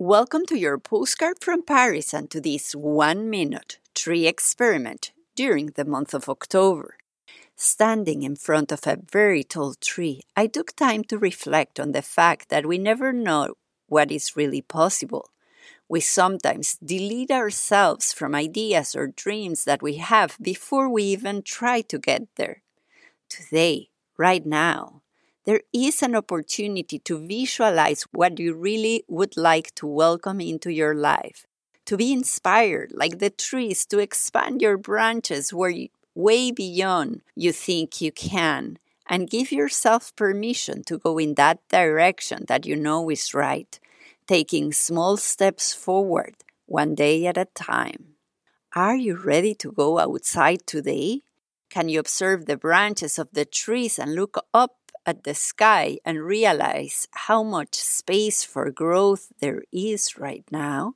Welcome to your postcard from Paris and to this one minute tree experiment during the month of October. Standing in front of a very tall tree, I took time to reflect on the fact that we never know what is really possible. We sometimes delete ourselves from ideas or dreams that we have before we even try to get there. Today, right now, there is an opportunity to visualize what you really would like to welcome into your life, to be inspired like the trees, to expand your branches where you, way beyond you think you can, and give yourself permission to go in that direction that you know is right, taking small steps forward, one day at a time. Are you ready to go outside today? Can you observe the branches of the trees and look up at the sky and realize how much space for growth there is right now?